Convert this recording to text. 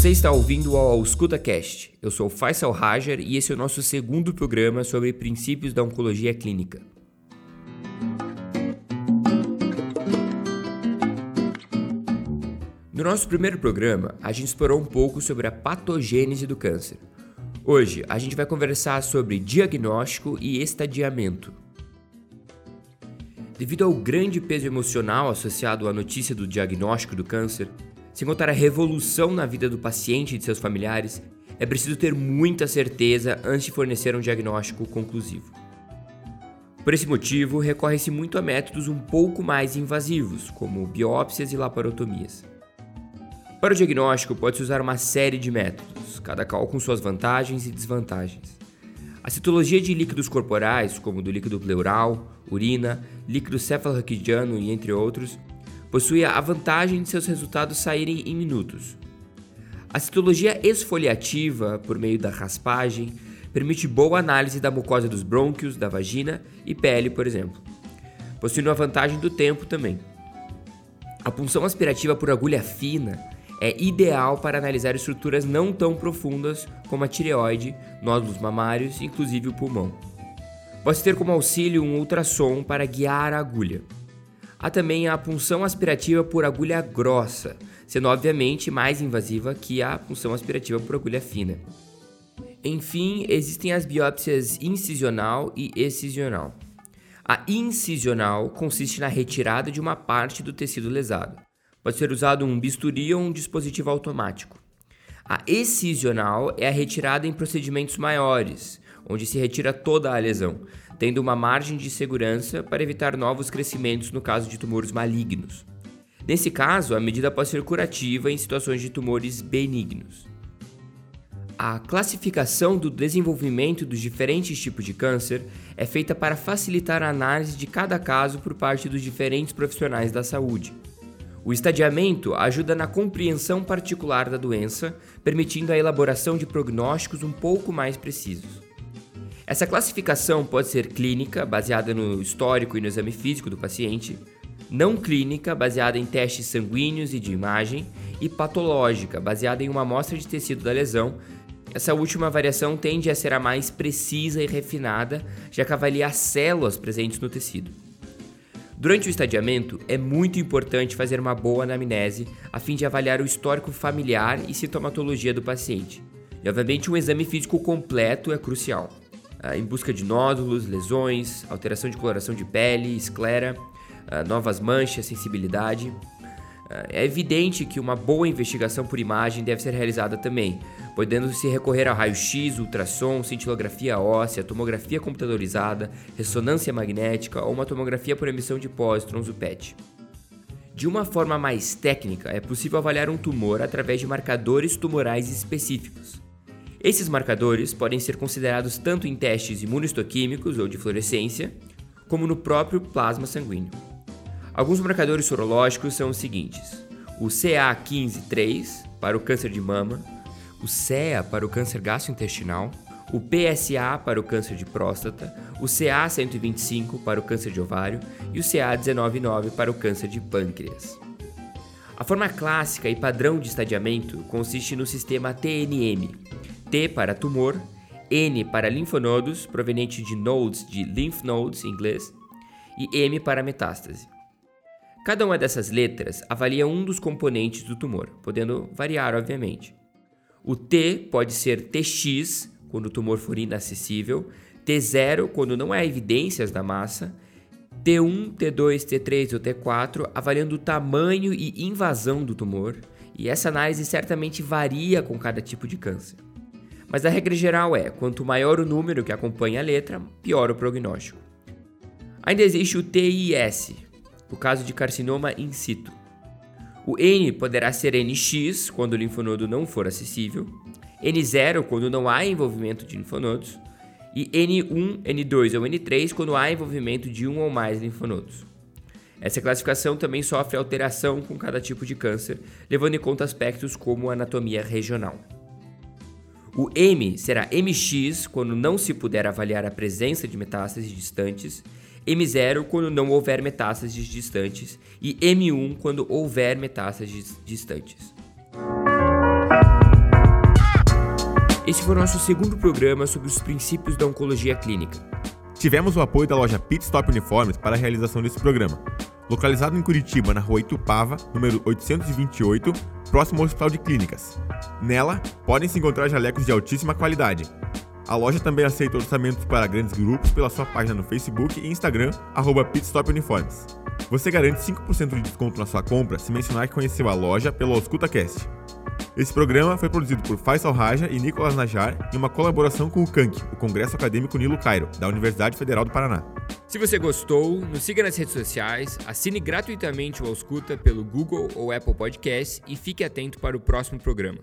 Você está ouvindo ao EscutaCast. Eu sou Faisal Rajar e esse é o nosso segundo programa sobre princípios da oncologia clínica. No nosso primeiro programa, a gente explorou um pouco sobre a patogênese do câncer. Hoje, a gente vai conversar sobre diagnóstico e estadiamento. Devido ao grande peso emocional associado à notícia do diagnóstico do câncer, sem contar a revolução na vida do paciente e de seus familiares, é preciso ter muita certeza antes de fornecer um diagnóstico conclusivo. Por esse motivo, recorre-se muito a métodos um pouco mais invasivos, como biópsias e laparotomias. Para o diagnóstico, pode-se usar uma série de métodos, cada qual com suas vantagens e desvantagens. A citologia de líquidos corporais, como do líquido pleural, urina, líquido cefalorraquidiano e entre outros, possui a vantagem de seus resultados saírem em minutos. A citologia esfoliativa, por meio da raspagem, permite boa análise da mucosa dos brônquios, da vagina e pele, por exemplo. Possui a vantagem do tempo também. A punção aspirativa por agulha fina é ideal para analisar estruturas não tão profundas como a tireoide, nódulos mamários, inclusive o pulmão. Pode ter como auxílio um ultrassom para guiar a agulha. Há também a punção aspirativa por agulha grossa, sendo obviamente mais invasiva que a punção aspirativa por agulha fina. Enfim, existem as biópsias incisional e excisional. A incisional consiste na retirada de uma parte do tecido lesado. Pode ser usado um bisturi ou um dispositivo automático. A excisional é a retirada em procedimentos maiores, onde se retira toda a lesão, tendo uma margem de segurança para evitar novos crescimentos no caso de tumores malignos. Nesse caso, a medida pode ser curativa em situações de tumores benignos. A classificação do desenvolvimento dos diferentes tipos de câncer é feita para facilitar a análise de cada caso por parte dos diferentes profissionais da saúde. O estadiamento ajuda na compreensão particular da doença, permitindo a elaboração de prognósticos um pouco mais precisos. Essa classificação pode ser clínica, baseada no histórico e no exame físico do paciente, não clínica, baseada em testes sanguíneos e de imagem, e patológica, baseada em uma amostra de tecido da lesão. Essa última variação tende a ser a mais precisa e refinada, já que avalia as células presentes no tecido. Durante o estadiamento, é muito importante fazer uma boa anamnese a fim de avaliar o histórico familiar e sintomatologia do paciente. E, obviamente, um exame físico completo é crucial, em busca de nódulos, lesões, alteração de coloração de pele, esclera, ah, novas manchas, sensibilidade. Ah, é evidente que uma boa investigação por imagem deve ser realizada também, podendo-se recorrer a raio-x, ultrassom, cintilografia óssea, tomografia computadorizada, ressonância magnética ou uma tomografia por emissão de pósitrons, o PET. De uma forma mais técnica, é possível avaliar um tumor através de marcadores tumorais específicos. Esses marcadores podem ser considerados tanto em testes imunohistoquímicos ou de fluorescência, como no próprio plasma sanguíneo. Alguns marcadores sorológicos são os seguintes: o CA15-3 para o câncer de mama, o CEA para o câncer gastrointestinal, o PSA para o câncer de próstata, o CA125 para o câncer de ovário e o CA199 para o câncer de pâncreas. A forma clássica e padrão de estadiamento consiste no sistema TNM, T para tumor, N para linfonodos, proveniente de nodes de lymph nodes em inglês, e M para metástase. Cada uma dessas letras avalia um dos componentes do tumor, podendo variar, obviamente. O T pode ser TX, quando o tumor for inacessível, T0, quando não há evidências da massa, T1, T2, T3 ou T4, avaliando o tamanho e invasão do tumor, e essa análise certamente varia com cada tipo de câncer. Mas a regra geral é: quanto maior o número que acompanha a letra, pior o prognóstico. Ainda existe o TIS, o caso de carcinoma in situ. O N poderá ser NX quando o linfonodo não for acessível, N0 quando não há envolvimento de linfonodos, e N1, N2 ou N3 quando há envolvimento de um ou mais linfonodos. Essa classificação também sofre alteração com cada tipo de câncer, levando em conta aspectos como anatomia regional. O M será MX quando não se puder avaliar a presença de metástases distantes M0 quando não houver metástases distantes e M1 quando houver metástases distantes. Esse foi o nosso segundo programa sobre os princípios da oncologia clínica. Tivemos o apoio da loja Pit Stop Uniformes para a realização desse programa. Localizado em Curitiba, na rua Itupava, número 828, próximo ao Hospital de Clínicas. Nela, podem se encontrar jalecos de altíssima qualidade. A loja também aceita orçamentos para grandes grupos pela sua página no Facebook e Instagram, arroba pitstopuniformes. Você garante 5% de desconto na sua compra se mencionar que conheceu a loja pelo AuscultaCast. Esse programa foi produzido por Faisal Raja e Nicolas Najar em uma colaboração com o CANC, o Congresso Acadêmico Nilo Cairo, da Universidade Federal do Paraná. Se você gostou, nos siga nas redes sociais, assine gratuitamente o Ausculta pelo Google ou Apple Podcasts e fique atento para o próximo programa.